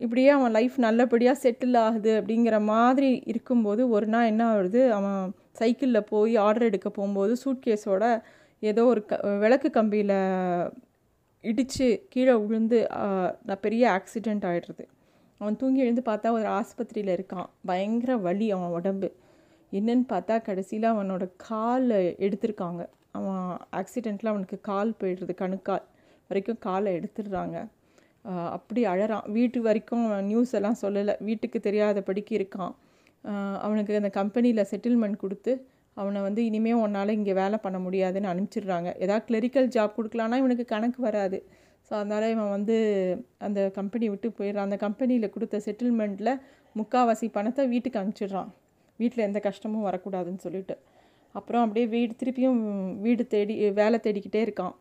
இப்படியே அவன் லைஃப் நல்லபடியாக செட்டில் ஆகுது அப்படிங்கிற மாதிரி இருக்கும்போது ஒரு நாள் என்ன ஆகுது? அவன் சைக்கிளில் போய் ஆர்டர் எடுக்க போகும்போது சூட்கேஸோட ஏதோ ஒரு க விளக்கு கம்பியில் இடித்து கீழே விழுந்து நான் பெரிய ஆக்சிடெண்ட் ஆகிடுறது அவன் தூங்கி எழுந்து பார்த்தா ஒரு ஆஸ்பத்திரியில் இருக்கான். பயங்கர வலி அவன் உடம்பு. என்னன்னு பார்த்தா கடைசியில் அவனோட காலை எடுத்திருக்காங்க. அவன் ஆக்சிடெண்ட்டில் அவனுக்கு கால் போயிடுறது கணுக்கால் வரைக்கும் காலை எடுத்துடுறாங்க. அப்படி அழறான். வீட்டு வரைக்கும் நியூஸ் எல்லாம் சொல்லலை. வீட்டுக்கு தெரியாதபடிக்கு இருக்கான். அவனுக்கு அந்த கம்பெனியில் செட்டில்மெண்ட் கொடுத்து அவனை வந்து இனிமேல் உன்னால் இங்கே வேலை பண்ண முடியாதுன்னு அனுப்பிச்சிடுறாங்க. ஏதாவது கிளரிக்கல் ஜாப் கொடுக்கலான்னா இவனுக்கு கணக்கு வராது. ஸோ அதனால் இவன் வந்து அந்த கம்பெனி விட்டு போயிடுறான். அந்த கம்பெனியில் கொடுத்த செட்டில்மெண்ட்டில் முக்காவாசி பணத்தை வீட்டுக்கு அனுப்பிச்சிடுறான். வீட்டில் எந்த கஷ்டமும் வரக்கூடாதுன்னு சொல்லிட்டு. அப்புறம் அப்படியே வீடு திருப்பியும் வீடு தேடி வேலை தேடிக்கிட்டே இருக்கான்.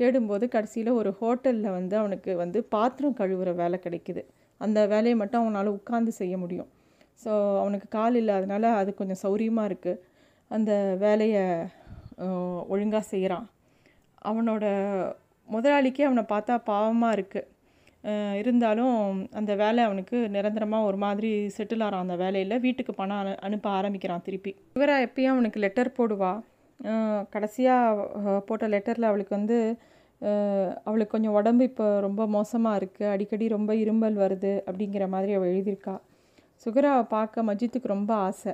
தேடும்போது கடைசியில் ஒரு ஹோட்டலில் வந்து அவனுக்கு வந்து பாத்திரம் கழுவுற வேலை கிடைக்குது. அந்த வேலையை மட்டும் அவனால் உட்காந்து செய்ய முடியும். ஸோ அவனுக்கு கால் இல்லாதனால அது கொஞ்சம் சௌரியமாக இருக்குது அந்த வேலையை ஒழுங்காக செய்கிறான் அவனோட முதலாளிக்கே அவனை பார்த்தா பாவமாக இருக்குது இருந்தாலும் அந்த வேலை அவனுக்கு நிரந்தரமாக ஒரு மாதிரி செட்டில் ஆகிறான் அந்த வேலையில். வீட்டுக்கு பணம் அனு அனுப்ப ஆரம்பிக்கிறான் திருப்பி. இவரா எப்பயும் அவனுக்கு லெட்டர் போடுவா. கடைசியாக போட்ட லெட்டரில் அவளுக்கு வந்து அவளுக்கு கொஞ்சம் உடம்பு இப்போ ரொம்ப மோசமாக இருக்குது அடிக்கடி ரொம்ப இரும்பல் வருது அப்படிங்கிற மாதிரி அவள் எழுதியிருக்கா. சுகராவை பார்க்க மஜித்துக்கு ரொம்ப ஆசை.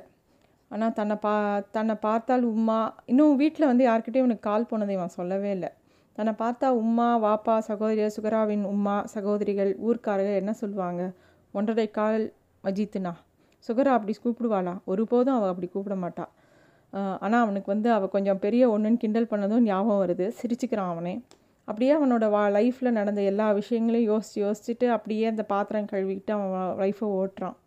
ஆனால் தன்னை பா தன்னை பார்த்தால் உமா இன்னும் வீட்டில் வந்து யார்கிட்டையும் இவனுக்கு கால் போனதை இவன் சொல்லவே இல்லை. தன்னை பார்த்தா உம்மா வாப்பா சகோதரியர் சுகராவின் உம்மா சகோதரிகள் ஊர்க்காரர்கள் என்ன சொல்லுவாங்க? ஒன்றரை கால் மஜித்துனா? சுகரா அப்படி கூப்பிடுவாளா? ஒருபோதும் அவள் அப்படி கூப்பிட மாட்டாள் ஆனால் அவனுக்கு வந்து அவள் கொஞ்சம் பெரிய ஒன்றுன்னு கிண்டல் பண்ணதும் ஞாபகம் வருது. சிரிச்சுக்கிறான் அவனே. அப்படியே அவனோட வா லைஃப்பில் நடந்த எல்லா விஷயங்களையும் யோசித்து யோசிச்சுட்டு அப்படியே அந்த பாத்திரம் கழுவிக்கிட்டு அவன் லைஃப்பை ஓட்டுறான்.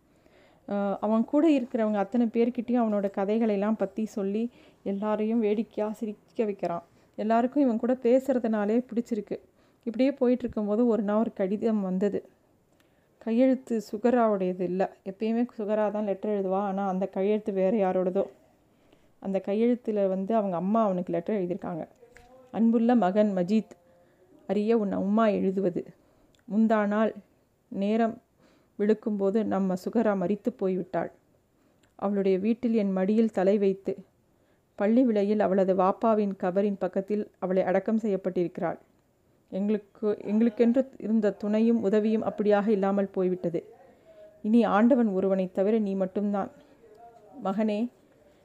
அவன் கூட இருக்கிறவங்க அத்தனை பேர்கிட்டையும் அவனோட கதைகளெல்லாம் பற்றி சொல்லி எல்லாரையும் வேடிக்கையாக சிரிக்க வைக்கிறான். எல்லாருக்கும் இவன் கூட பேசுகிறதுனாலே பிடிச்சிருக்கு. இப்படியே போயிட்டுருக்கும்போது ஒரு நாள் ஒரு கடிதம் வந்தது. கையெழுத்து சுகராவுடையது இல்லை. எப்பயுமே சுகரா தான் லெட்டர் எழுதுவா. ஆனால் அந்த கையெழுத்து வேறு யாரோடதோ. அந்த கையெழுத்தில் வந்து அவங்க அம்மா அவனுக்கு லெட்டர் எழுதியிருக்காங்க. அன்புள்ள மகன் மஜீத் அறிய உன் அம்மா எழுதுவது. முந்தா நாள் நேரம் விழுக்கும்போது நம்ம சுகரா மறித்து போய்விட்டாள். அவளுடைய வீட்டில் என் மடியில் தலை வைத்து பள்ளி விலையில் அவளது வாப்பாவின் கவரின் பக்கத்தில் அவளை அடக்கம் செய்யப்பட்டிருக்கிறாள். எங்களுக்கு எங்களுக்கென்று இருந்த துணையும் உதவியும் அப்படியாக இல்லாமல் போய்விட்டது. இனி ஆண்டவன் ஒருவனைத் தவிர நீ மட்டும்தான். மகனே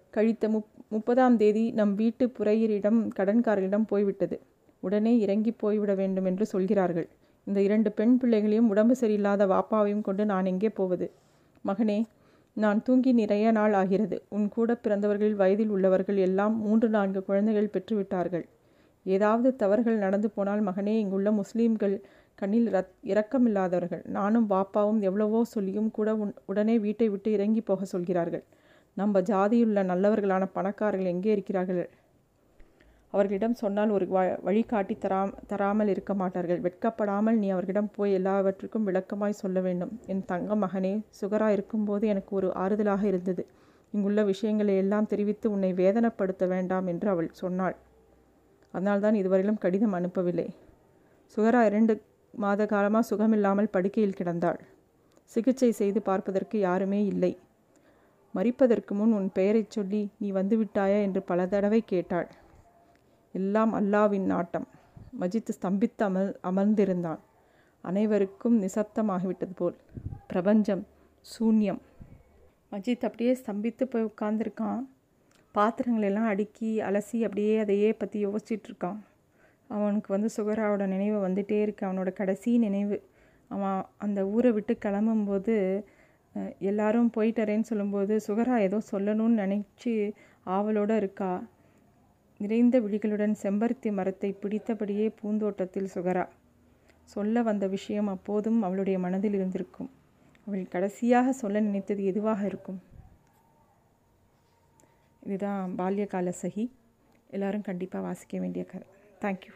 கழித்த முப் முப்பதாம் தேதி நம் வீட்டு புறையரிடம் கடன்காரரிடம் போய்விட்டது. உடனே இறங்கி போய்விட வேண்டும் என்று சொல்கிறார்கள். இந்த இரண்டு பெண் பிள்ளைகளையும் உடம்பு சரியில்லாத வாப்பாவையும் கொண்டு நான் எங்கே போவது? மகனே நான் தூங்கி நிறைய நாள் ஆகிறது. உன் கூட பிறந்தவர்களில் வயதில் உள்ளவர்கள் எல்லாம் மூன்று நான்கு குழந்தைகள் பெற்றுவிட்டார்கள். ஏதாவது தவறுகள் நடந்து போனால் மகனே இங்குள்ள முஸ்லீம்கள் கண்ணில் ரத் இரக்கமில்லாதவர்கள். நானும் பாப்பாவும் எவ்வளவோ சொல்லியும் கூட உன் உடனே வீட்டை விட்டு இறங்கி போக சொல்கிறார்கள். நம்ம ஜாதியுள்ள நல்லவர்களான பணக்காரர்கள் எங்கே இருக்கிறார்கள்? அவர்களிடம் சொன்னால் ஒரு வ வழிகாட்டி தராம் தராமல் இருக்க மாட்டார்கள். வெட்கப்படாமல் நீ அவர்களிடம் போய் எல்லாவற்றுக்கும் விளக்கமாய் சொல்ல வேண்டும். என் தங்க மகனே சுகரா இருக்கும்போது எனக்கு ஒரு ஆறுதலாக இருந்தது. இங்குள்ள விஷயங்களை எல்லாம் தெரிவித்து உன்னை வேதனைப்படுத்த வேண்டாம் என்று அவள் சொன்னாள். அதனால்தான் இதுவரையிலும் கடிதம் அனுப்பவில்லை. சுகரா இரண்டு மாத காலமாக சுகமில்லாமல் படுக்கையில் கிடந்தாள். சிகிச்சை செய்து பார்ப்பதற்கு யாருமே இல்லை. மறிப்பதற்கு முன் உன் பெயரைச் சொல்லி நீ வந்துவிட்டாயா? என்று பல தடவை கேட்டாள். எல்லாம் அல்லாவின் நாட்டம். மஜித் ஸ்தம்பித்து அமர் அமர்ந்திருந்தான். அனைவருக்கும் நிசப்தமாகிவிட்டது போல். பிரபஞ்சம் சூன்யம். மஜித் அப்படியே ஸ்தம்பித்து போய் உட்காந்துருக்கான் பாத்திரங்களெல்லாம் அடுக்கி அலசி அப்படியே அதையே பற்றி யோசிச்சிட்ருக்கான். அவனுக்கு வந்து சுகராவோட நினைவு வந்துட்டே இருக்கு. அவனோட கடைசி நினைவு. அவன் அந்த ஊரை விட்டு கிளம்பும்போது எல்லாரும் போயிட்டறேன்னு சொல்லும்போது சுகரா ஏதோ சொல்லணும்னு நினச்சி ஆவலோடு இருக்கா? நிறைந்த விழிகளுடன் செம்பருத்தி மரத்தை பிடித்தபடியே பூந்தோட்டத்தில் சுகரா. சொல்ல வந்த விஷயம் அப்போதும் அவளுடைய மனதில் இருந்திருக்கும். அவள் கடைசியாக சொல்ல நினைத்தது எதுவாக இருக்கும்? இதுதான் பால்யகால சகி. எல்லாரும் கண்டிப்பாக வாசிக்க வேண்டிய கதை. தேங்க்யூ